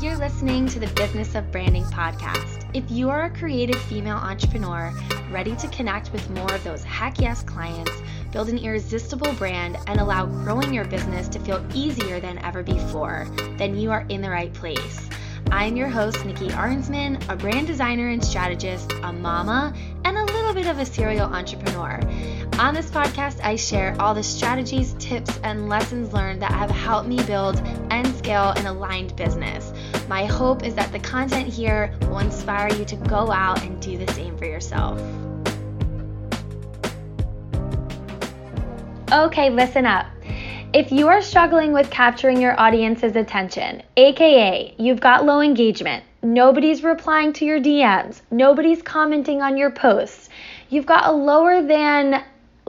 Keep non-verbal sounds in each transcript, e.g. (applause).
You're listening to the Business of Branding podcast. If you are a creative female entrepreneur ready to connect with more of those heck yes clients, build an irresistible brand, and allow growing your business to feel easier than ever before, then you are in the right place. I'm your host, Nikki Arnsman, a brand designer and strategist, a mama, and a little bit of a serial entrepreneur. On this podcast, I share all the strategies, tips, and lessons learned that have helped me build and scale an aligned business. My hope is that the content here will inspire you to go out and do the same for yourself. Okay, listen up. If you are struggling with capturing your audience's attention, aka you've got low engagement, nobody's replying to your DMs, nobody's commenting on your posts, you've got a lower than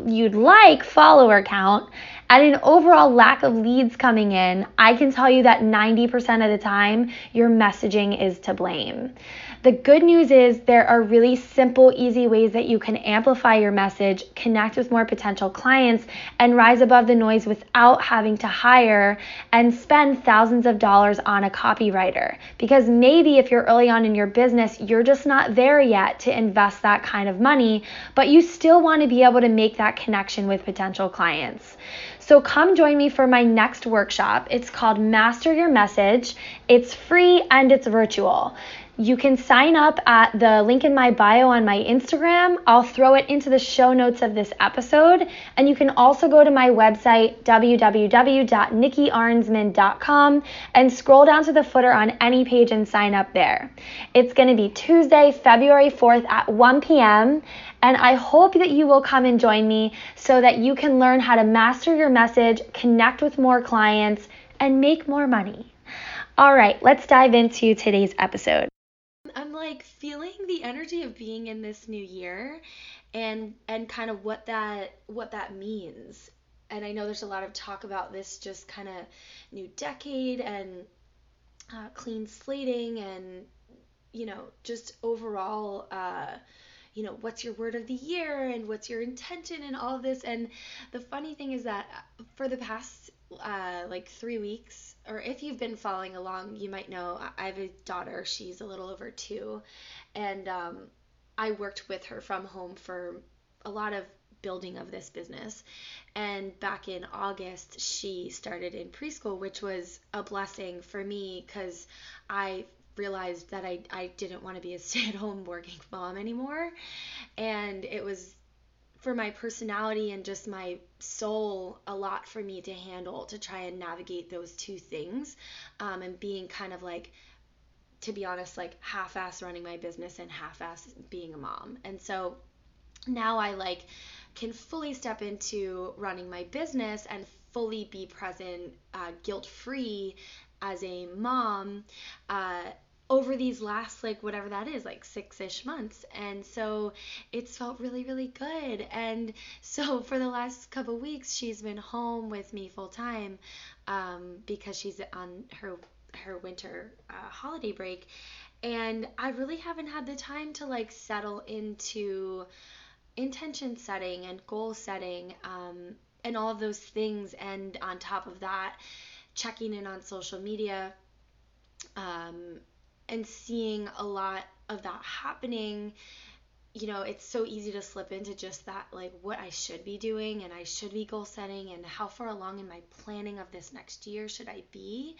you'd like follower count, and an overall lack of leads coming in, I can tell you that 90% of the time your messaging is to blame. The good news is there are really simple, easy ways that you can amplify your message, connect with more potential clients, and rise above the noise without having to hire and spend thousands of dollars on a copywriter. Because maybe if you're early on in your business, you're just not there yet to invest that kind of money, but you still want to be able to make that connection with potential clients. So come join me for my next workshop. It's called Master Your Message. It's free and it's virtual. You can sign up at the link in my bio on my Instagram. I'll throw it into the show notes of this episode. And you can also go to my website, www.nikkiarnsman.com, and scroll down to the footer on any page and sign up there. It's going to be Tuesday, February 4th at 1 p.m. And I hope that you will come and join me so that you can learn how to master your message, connect with more clients, and make more money. All right, let's dive into today's episode. Like feeling the energy of being in this new year and and kind of what that what that means. And I know there's a lot of talk about this just kind of new decade and uh, clean slating and you know just overall uh, you know what's your word of the year and what's your intention and all of this and the funny thing is that for the past uh, like three weeks or if you've been following along, you might know I have a daughter. She's a little over two, and um, I worked with her from home for a lot of building of this business. And back in August, she started in preschool, which was a blessing for me because I realized that I, I didn't want to be a (laughs) stay at home working mom anymore. And it was for my personality and just my soul a lot for me to handle to try and navigate those two things um, and being kind of like to be honest like half-ass running my business and half-ass being a mom. And so now i like can fully step into running my business and fully be present uh, guilt-free as a mom uh, over these last like whatever that is like six-ish months. And so it's felt really really good. And so (laughs) for the last couple weeks she's been home with me full time um, because she's on her her winter uh, holiday break. And i really haven't had the time to like settle into intention setting and goal setting um, and all of those things. And on top of that checking in on social media um, and seeing a lot of that happening you know it's so easy to slip into just that like what i should be doing and i should be goal setting and how far along in my planning of this next year should i be.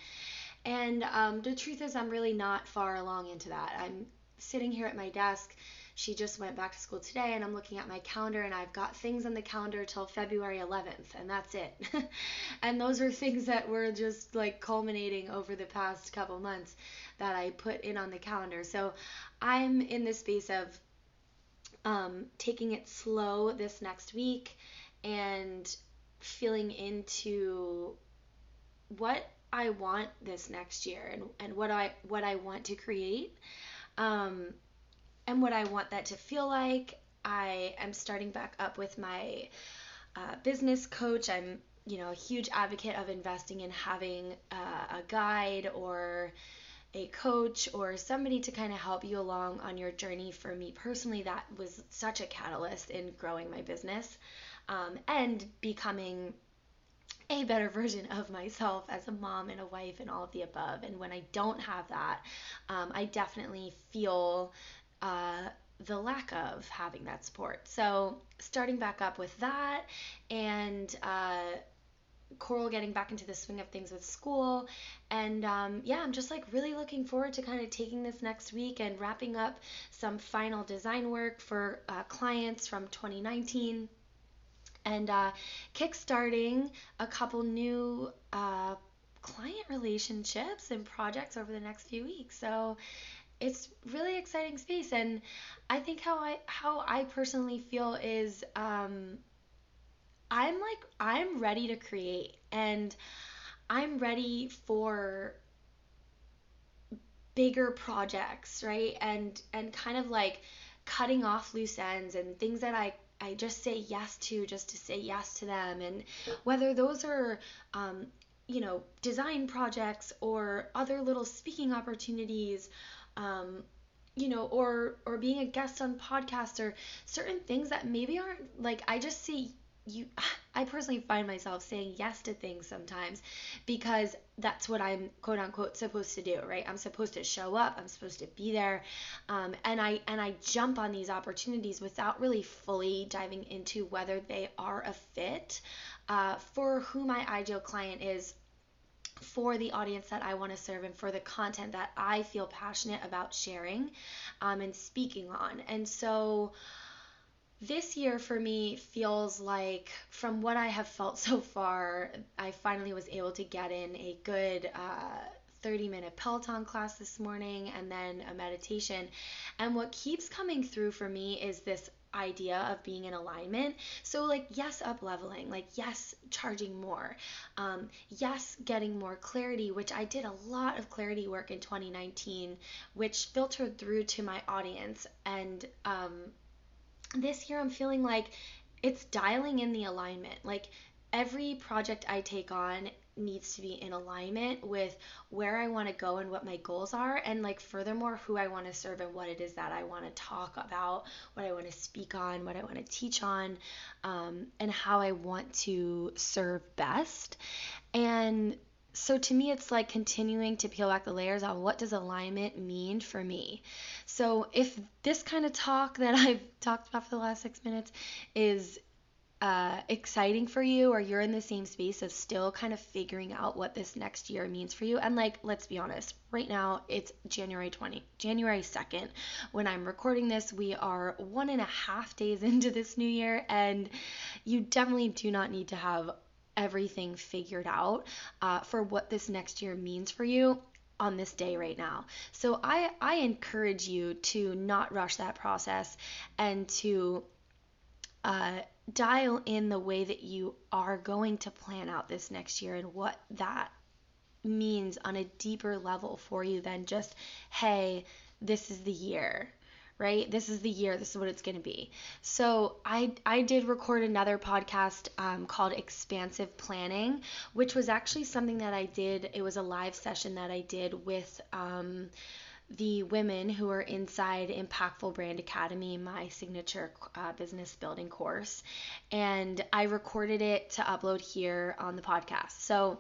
And um, the truth is i'm really not far along into that. I'm sitting here at my desk. She just went back to school today and I'm looking at my calendar and I've got things on the calendar till February 11th and that's it. (laughs) and those are things that were just like culminating over the past couple months that I put in on the calendar. So I'm in the space of um, taking it slow this next week and feeling into what I want this next year and, and what I what I want to create. Um, and what I want that to feel like. I am starting back up with my uh, business coach. I'm, you know, a huge advocate of investing in having uh, a guide or a coach or somebody to kind of help you along on your journey. For me personally, that was such a catalyst in growing my business um, and becoming a better (laughs) version of myself as a mom and a wife and all of the above. And when I don't have that, um, I definitely feel uh, the lack of having that support. So, starting back up with that and uh, Coral getting back into the swing of things with school. And um, yeah, I'm just like really looking forward to kind of taking this next week and wrapping up some final design work for uh, clients from 2019 and uh, kickstarting a couple new uh, client relationships and projects over the next few weeks. So it's really exciting space, and I think how I how I personally feel is um, I'm like I'm ready to create, and I'm ready for bigger projects, right? And and kind of like cutting off loose ends and things that I I just say yes to just to say yes to them. And whether those are, um, you know, design projects or other little speaking opportunities, um, you know, or or being a guest on podcast or certain things that maybe aren't like I just see you (sighs) I personally find myself saying yes to things sometimes because that's what I'm quote unquote supposed to do, right? I'm supposed to show up, I'm supposed to be there, um, and I and I jump on these opportunities without really fully diving into whether they are a fit uh, for who my ideal client is for the audience that I want to serve and for the content that I feel passionate about sharing um, and speaking on. And so, this year for me feels like, from what I have felt (laughs) so far, I finally was able to get in a good uh, 30 minute Peloton class this morning and then a meditation. And what keeps coming through for me is this idea of being in alignment. So, like, yes, up leveling, like, yes, charging more, um, yes, getting more clarity, which I did a lot of clarity work in 2019, which filtered through to my audience. And um, this year I'm feeling like it's dialing in the alignment. Like every project I take on needs to be in alignment with where I want to go and what my goals are and like furthermore who I want to serve and what it is that I want to talk about, what I want to speak on, what I want to teach on, um, and how I want to serve best. And so to me it's like continuing to peel back the layers on what does alignment mean for me so if this kind of talk that (laughs) i've talked about for the last six minutes is uh, exciting for you or you're in the same space of still kind of figuring out what this next year means for you and like let's be honest right now it's january 20 january 2nd when i'm recording this. We are one and a half days (laughs) into this new year and you definitely do not need to have everything figured out uh, for what this next year means for you on this day right now. So I I encourage you to not rush that process and to uh, dial in the way that you are going to plan out this next year and what that means on a deeper level for you than just hey this is the year right? This is the year. This is what it's going to be. So I I did record another podcast um, called Expansive Planning, which was actually something that I did. It was a live session that I did with. Um, the women who are inside Impactful Brand Academy, my signature uh, business building course. And I recorded it to upload here on the podcast. So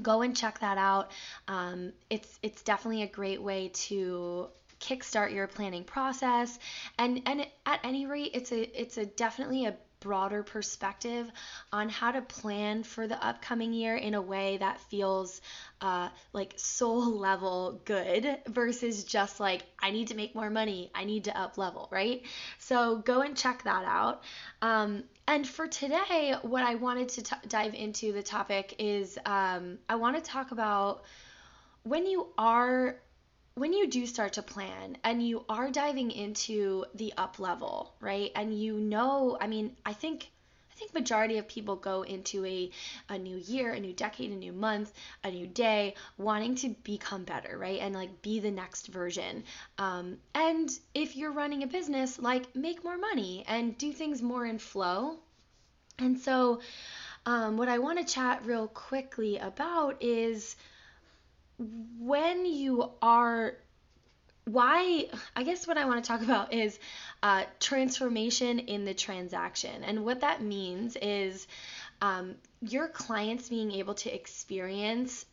go and check that out. Um, it's it's definitely a great way to kickstart your planning process. And and at any rate, it's a it's a definitely a broader perspective on how to plan for the upcoming year in a way that feels uh, like soul (laughs) level good versus just like I need to make more money, I need to up level, right? So go and check that out. Um, and for today, what I wanted to t- dive into the topic is um, I want to talk about when you are when you do start to plan and you are diving into the up level, right? And you know, I mean, I think I think majority of people go into a a new year, a new decade, a new month, a new day, wanting to become better, right? And like be the next version. Um, and if you're running a business, like make more money and do things more in flow. And so, um, what I want to chat real quickly about is when you are why i guess what i want to talk about is uh, transformation in the transaction and what that means is um, your clients being able to experience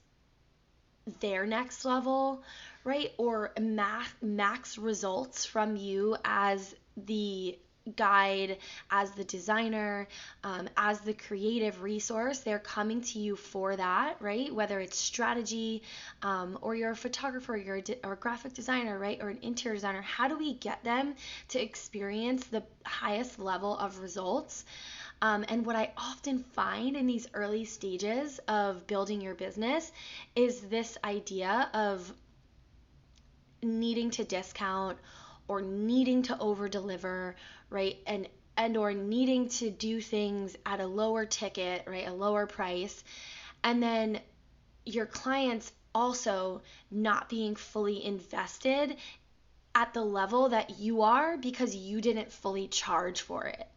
their next level, right? Or max, max results from you as the guide, as the designer, um, as the creative resource. They're coming to you for that, right? Whether it's strategy um, or you're a photographer, you're a, di- or a graphic designer, right? Or an interior designer. How do we get them to experience the highest level of results? Um, and what I often find in these early stages of building your business is this idea of needing to discount or needing to over deliver, right? And and or needing to do things at a lower ticket, right? A lower price. And then your clients also not being fully invested at the level that you are because you didn't fully charge for it.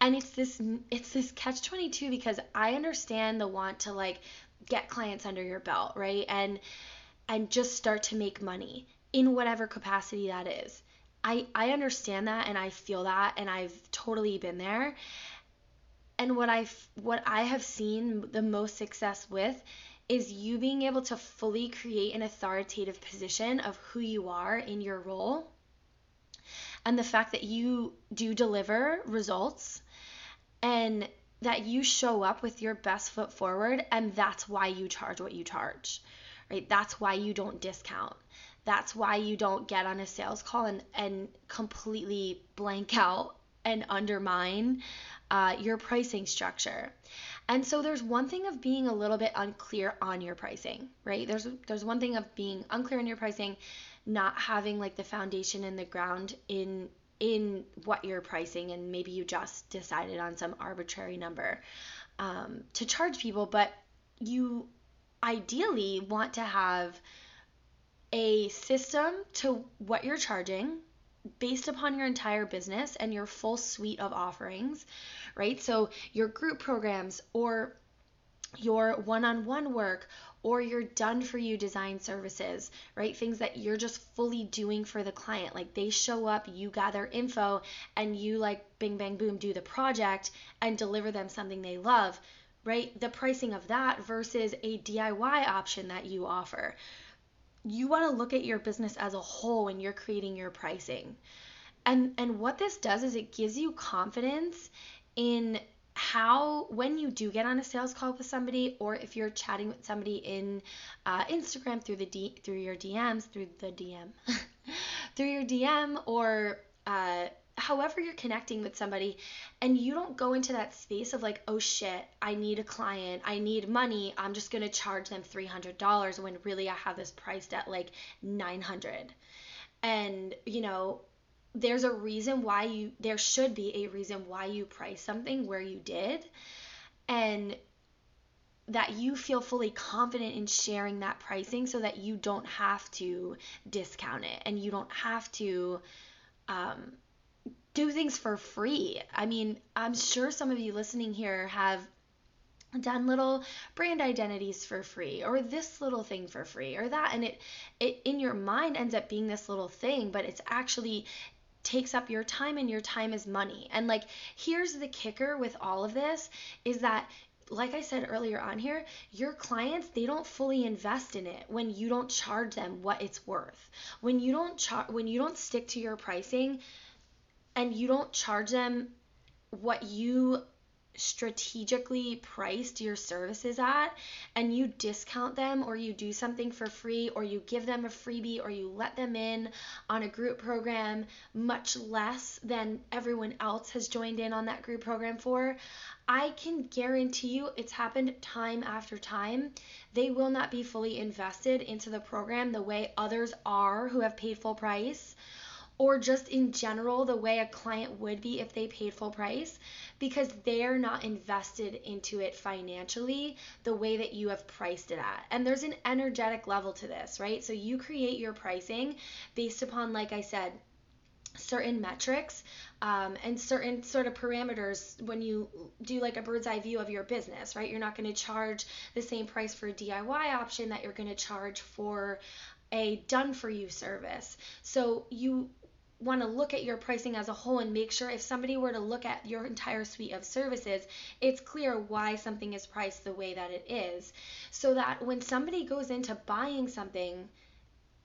And it's this it's this catch 22 because I understand the want to like get clients under your belt, right? And and just start to make money in whatever capacity that is. I, I understand that and I feel that and I've totally been there. And what I what I have seen the most success with is you being able to fully create an authoritative position of who you are in your role. And the fact that you do deliver results and that you show up with your best foot forward and that's why you charge what you charge. Right? That's why you don't discount that's why you don't get on a sales call and, and completely blank out and undermine uh, your pricing structure. And so there's one thing of being a little bit unclear on your pricing, right? There's there's one thing of being unclear on your pricing, not having like the foundation in the ground in in what you're pricing, and maybe you just decided on some arbitrary number um, to charge people, but you ideally want to have a system to what you're charging based upon your entire business and your full suite of offerings, right? So your group programs or your one-on-one work or your done for you design services, right? Things that you're just fully doing for the client. Like they show up, you gather info, and you like bing, bang, boom, do the project and deliver them something they love, right? The pricing of that versus a DIY option that you offer, you want to look at your business as a whole when you're creating your pricing. And and what this does is it gives you confidence in how when you do get on a sales call with somebody or if you're chatting with somebody in uh, Instagram through the D, through your DMs through the DM (laughs) through your DM or uh, however you're connecting with somebody and you don't go into that space of like oh shit i need a client i need money i'm just going to charge them $300 when really i have this priced at like 900 and you know there's a reason why you there should be a reason why you price something where you did and that you feel fully confident in sharing that pricing so that you don't have to discount it and you don't have to um, do things for free. I mean, I'm sure some of you listening here have done little brand identities for free or this little thing for free or that and it it in your mind ends up being this little thing but it's actually takes up your time and your time is money. And like here's the kicker with all of this is that like I said earlier on here, your clients, they don't fully invest in it when you don't charge them what it's worth. When you don't char- when you don't stick to your pricing, and you don't charge them what you strategically priced your services at and you discount them or you do something for free or you give them a freebie or you let them in on a group program much less than everyone else has joined in on that group program for, I can guarantee you it's happened time after time. They will not be fully invested into the program the way others are who have paid full price or just in general the way a client would be if they paid full price because they're not invested into it financially the way that you have priced it at. And there's an energetic level to this, right? So you create your pricing based upon, like I said, certain metrics um, and certain sort of parameters when you do like a bird's eye view of your business, right? You're not going to charge the same price for a DIY option that you're going to charge for a done for you service. So you want to look at your pricing as a whole and make sure if somebody were to look at your entire suite of services, it's clear why something is priced the way that it is. So that when somebody goes into buying something,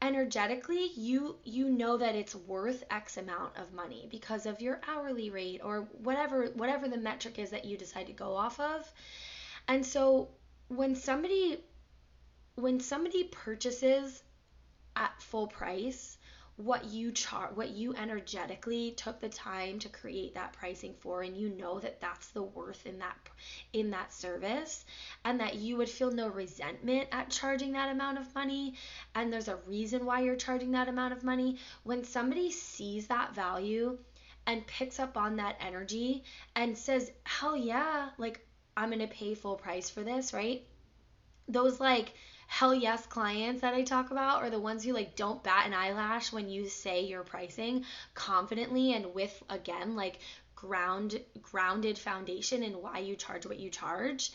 energetically you you know that it's worth x amount of money because of your hourly rate or whatever whatever the metric is that you decide to go off of and so when somebody when somebody purchases at full price what you char what you energetically took the time to create that pricing for and you know that that's the worth in that in that service and that you would feel no resentment at charging that amount of money and there's a reason why you're charging that amount of money when somebody sees that value and picks up on that energy and says hell yeah like I'm going to pay full price for this right? Those like hell yes clients that I talk about are the ones who like don't bat an eyelash when you say your pricing confidently and with again like ground grounded foundation in why you charge what you charge,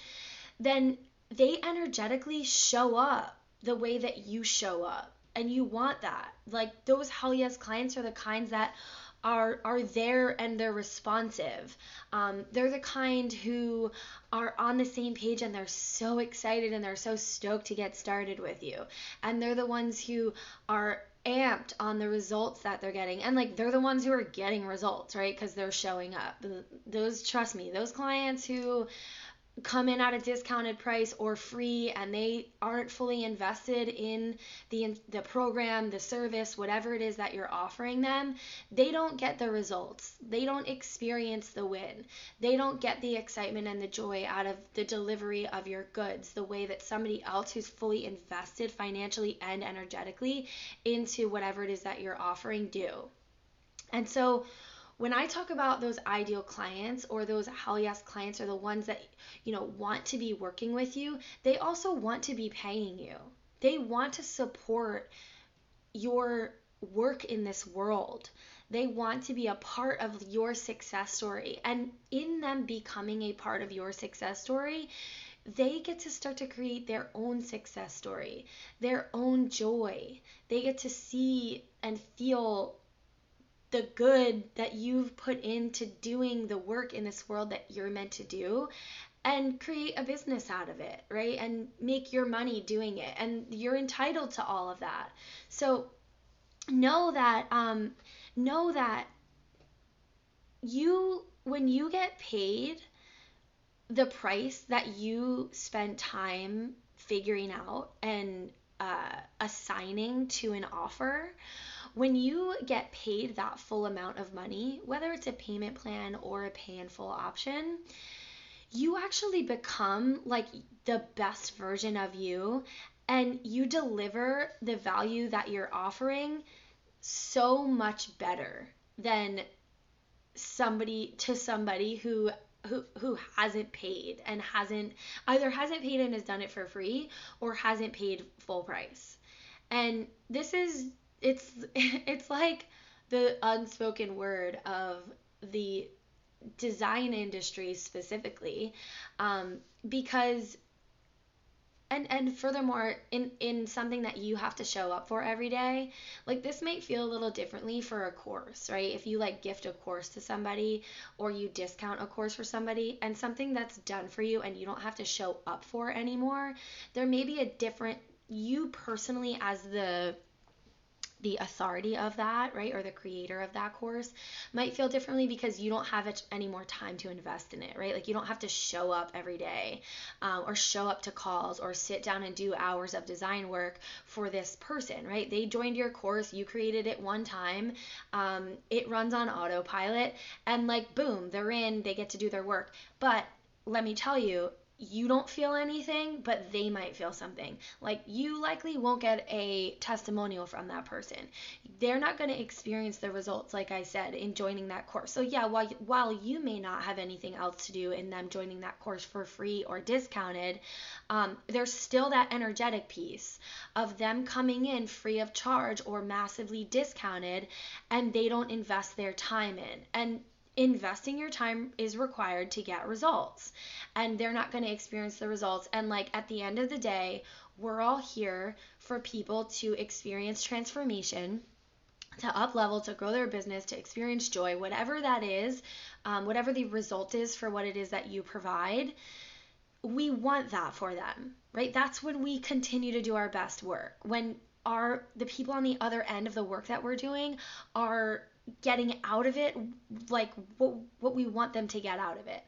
then they energetically show up the way that you show up. And you want that. Like those hell yes clients are the kinds that are are there and they're responsive. Um, they're the kind who are on the same page and they're so excited and they're so stoked to get started with you. And they're the ones who are amped on the results that they're getting and like they're the ones who are getting results right because they're showing up those trust me those clients who come in at a discounted price or free and they aren't fully invested in the the program, the service, whatever it is that you're offering them, they don't get the results. They don't experience the win. They don't get the excitement and the joy out of the delivery of your goods the way that somebody else who's fully invested financially and energetically into whatever it is that you're offering do. And so when I talk about those ideal clients or those hell yes clients are the ones that you know want to be working with you, they also want to be paying you. They want to support your work in this world. They want to be a part of your success story. And in them becoming a part of your success story, they get to start to create their own success story, their own joy. They get to see and feel the good that you've put into doing the work in this world that you're meant to do and create a business out of it, right? And make your money doing it. And you're entitled to all of that. So know that um know that you when you get paid the price that you spend time figuring out and uh, assigning to an offer, when you get paid that full amount of money, whether it's a payment plan or a pay in full option, you actually become like the best version of you and you deliver the value that you're offering so much better than somebody to somebody who who who hasn't paid and hasn't either hasn't paid and has done it for free or hasn't paid full price. And this is it's (laughs) it's like the unspoken word of the design industry specifically um, because and and furthermore in in something that you have to show up for every day like this might feel a little differently for a course right? If you like gift a course to somebody or you discount a course for somebody and something that's done for you and you don't have to show up for anymore there may be a different you personally as the the authority of that, right, or the creator of that course might feel differently because you don't have any more time to invest in it, right? Like you don't have to show up every day um, or show up to calls or sit down and do hours of design work for this person, right? They joined your course, you created it one time, um, it runs on autopilot, and like boom, they're in, they get to do their work. But let me tell you, you don't feel anything, but they might feel something. Like you likely won't get a testimonial from that person. They're not going to experience the results, like I said, in joining that course. So, yeah, while, while you may not have anything else to do in them joining that course for free or discounted, um, there's still that energetic piece of them coming in free of charge or massively discounted and they don't invest their time in. And investing your time is required to get results and they're not going to experience the results and like at the end of the day we're all here for people to experience transformation to up level, to grow their business, to experience joy, whatever that is, um, whatever the result is for what it is that you provide, we want that for them, right? That's when we continue to do our best work. When our the people on the other end of the work that we're doing are getting out of it like what what we want them to get out of it.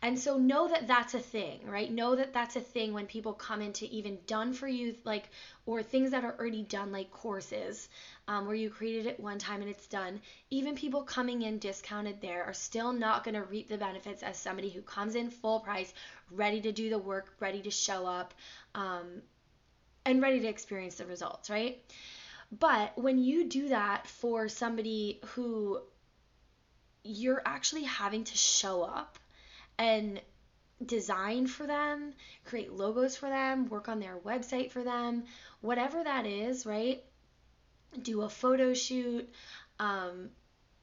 And so know that that's a thing, right? Know that that's a thing when people come into even done for you like or things that are already done like courses um, where you created it one time and it's done. Even people coming in discounted there are still not going to reap the benefits as somebody who comes in full price, ready to do the work, ready to show up, um, and ready to experience the results, right? But when you do that for somebody who you're actually having to show up and design for them, create logos for them, work on their website for them, whatever that is, right? Do a photo shoot, um,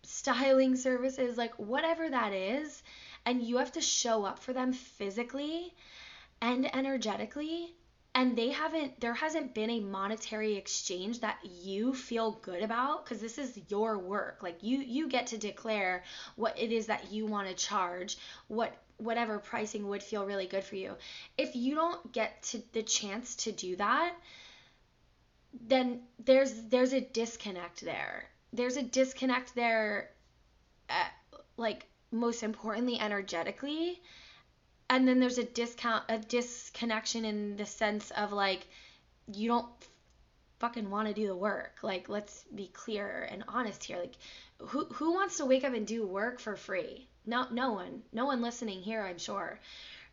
styling services, like whatever that is, and you have to show up for them physically and energetically and they haven't there hasn't been a monetary exchange that you feel good about because this is your work. Like you you get to declare what it is that you want to charge what whatever pricing would feel really good for you. If you don't get to the chance to do that then there's there's a disconnect there. There's a disconnect there at, uh, like most importantly energetically and then there's a discount a disconnection in the sense of like you don't fucking want to do the work. Like let's be clear and honest here. Like who who wants to wake up and do work for free? No no one. No one listening here i'm sure.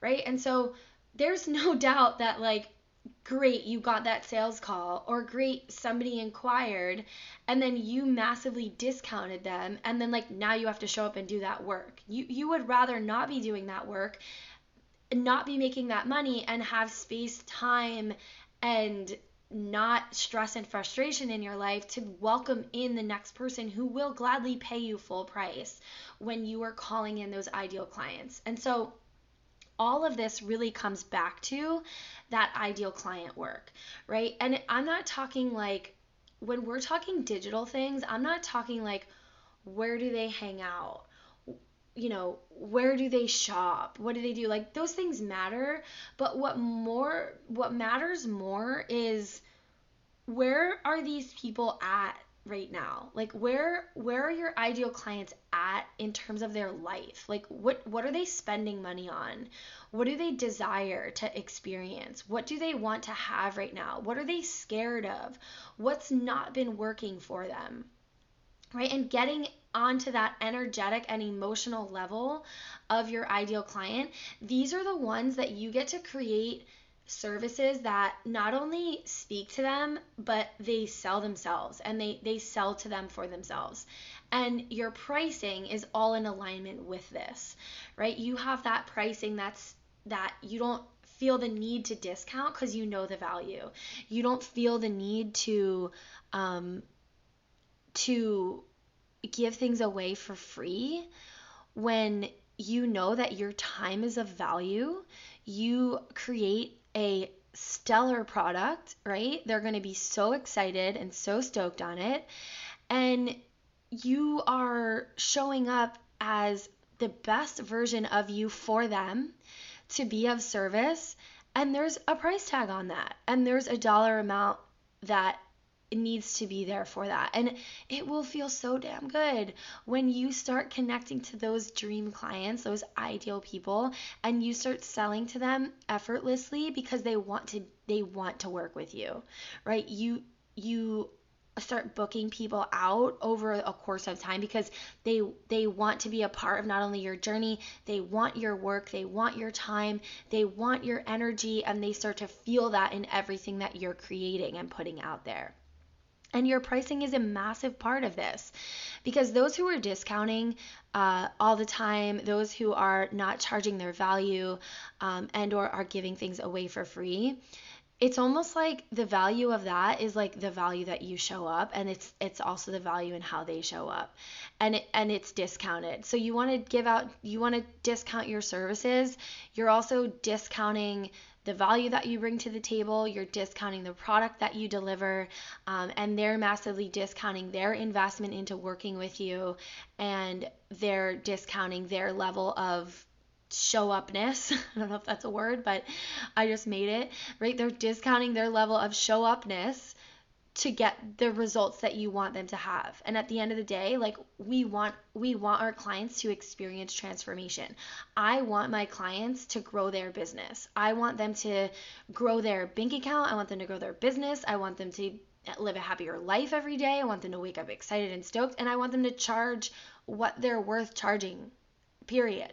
Right? And so there's (laughs) no doubt that like great you got that sales call or great somebody inquired and then you massively discounted them and then like now you have to show up and do that work. You you would rather not be doing that work not be making that money and have space, time, and not stress and frustration in your life to welcome in the next person who will gladly pay you full price when you are calling in those ideal clients. And so all of this really comes back to that ideal client work, right? And I'm not talking like when we're talking digital things, I'm not talking like where do they hang out? You know, where do they shop? What do they do? Like those things matter, but what more what matters more is where are these people at right now? Like where where are your ideal clients at in terms of their life? Like what what are they spending money on? What do they desire to experience? What do they want to have right now? What are they scared of? What's not been working for them? Right? And getting onto that energetic and emotional level of your ideal client, these are the ones that you get to create services that not only speak to them but they sell themselves and they they sell to them for themselves. And your pricing is all in alignment with this right? You have that pricing that's that you don't feel the need to discount because you know the value. You don't feel the need to um to give things away for free when you know that your time is of value, you create a stellar product, right? They're going to be so excited and so stoked on it. And you are showing up as the best version of you for them to be of service. And there's a price tag on that. And there's a dollar amount that needs to be there for that. And it will feel so damn good when you start connecting to those dream clients, those ideal people, and you start selling to them effortlessly because they want to they want to work with you. Right? You you start booking people out over a course of time because they they want to be a part of not only your journey they want your work they want your time they want your energy and they start to feel that in everything that you're creating and putting out there and your pricing is a massive part of this. Because those who are discounting uh, all the time, those who are not charging their value um, and or are giving things away for free, it's almost like the value of that is like the value that you show up and it's it's also the value in how they show up. And it, and it's discounted. So you want to give out you want to discount your services. You're also discounting the value that you bring to the table you're discounting the product that you deliver um, and they're massively discounting their investment into working with you and they're discounting their level of show upness. (laughs) I don't know if that's a word, but I just made it, right? They're discounting their level of show upness to get the results that you want them to have. And at the end of the day, like we want we want our clients to experience transformation. I want my clients to grow their business. I want them to grow their bank account. I want them to grow their business. I want them to live a happier life every day. I want them to wake up excited and stoked and I want them to charge what they're worth charging. Period.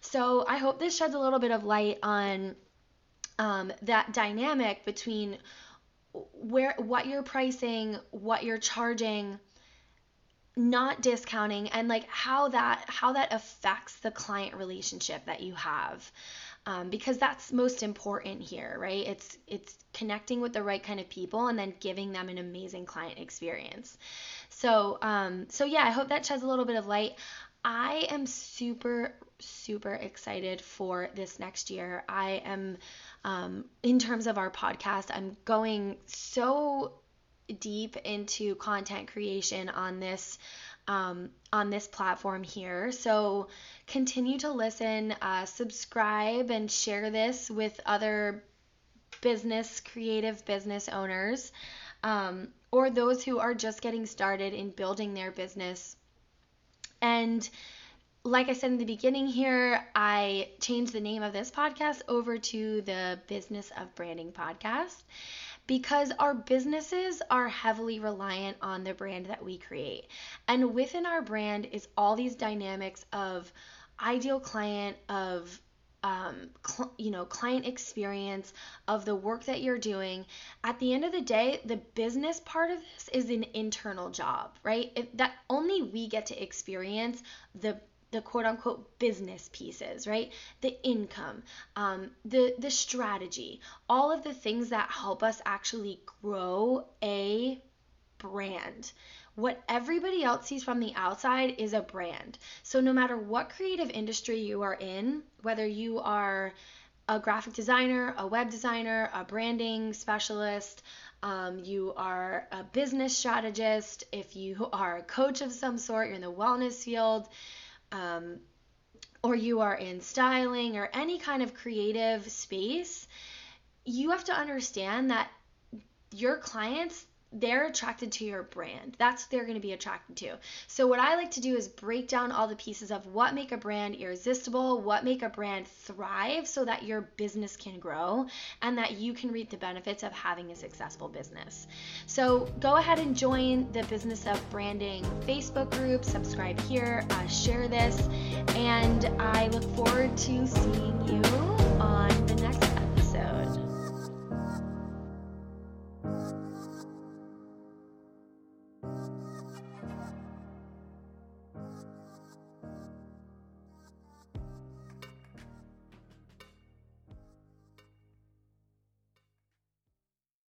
So I hope this sheds a little bit of light on um, that dynamic between where what you're pricing, what you're charging, not discounting, and like how that how that affects the client relationship that you have. Um, because that's most important here, right? It's it's connecting with the right kind of people and then giving them an amazing client experience. So um, so yeah, I hope that sheds a little bit of light. I am super, super excited for this next year. I am, um, in terms of our podcast, I'm going so deep into content creation on this um, on this platform here. So continue to listen, uh, subscribe, and share this with other business, creative business owners, um, or those who are just getting started in building their business and like I said in the beginning here, I changed the name of this podcast over to the Business of Branding podcast because our businesses are heavily reliant on the brand that we create. And within our brand is all these dynamics of ideal client, of um, cl- you know, client experience of the work that you're doing. At the end of the day, the business part of this is an internal job, right? If that only we get to experience the the quote unquote business pieces, right? The income, um, the the strategy, all of the things that help us actually grow a brand. What everybody else sees from the outside is a brand. So, no matter what creative industry you are in, whether you are a graphic designer, a web designer, a branding specialist, um, you are a business strategist, if you (laughs) are a coach of some sort, you're in the wellness field, um, or you are in styling or any kind of creative space, you have to understand that your clients they're attracted to your brand. That's what they're going to be attracted to. So what I like to do is break down all the pieces of what make a brand irresistible, what make a brand thrive so that your business can grow and that you can reap the benefits of having a successful business. So go ahead and join the Business of Branding Facebook group, subscribe here, uh, share this, and I look forward to seeing you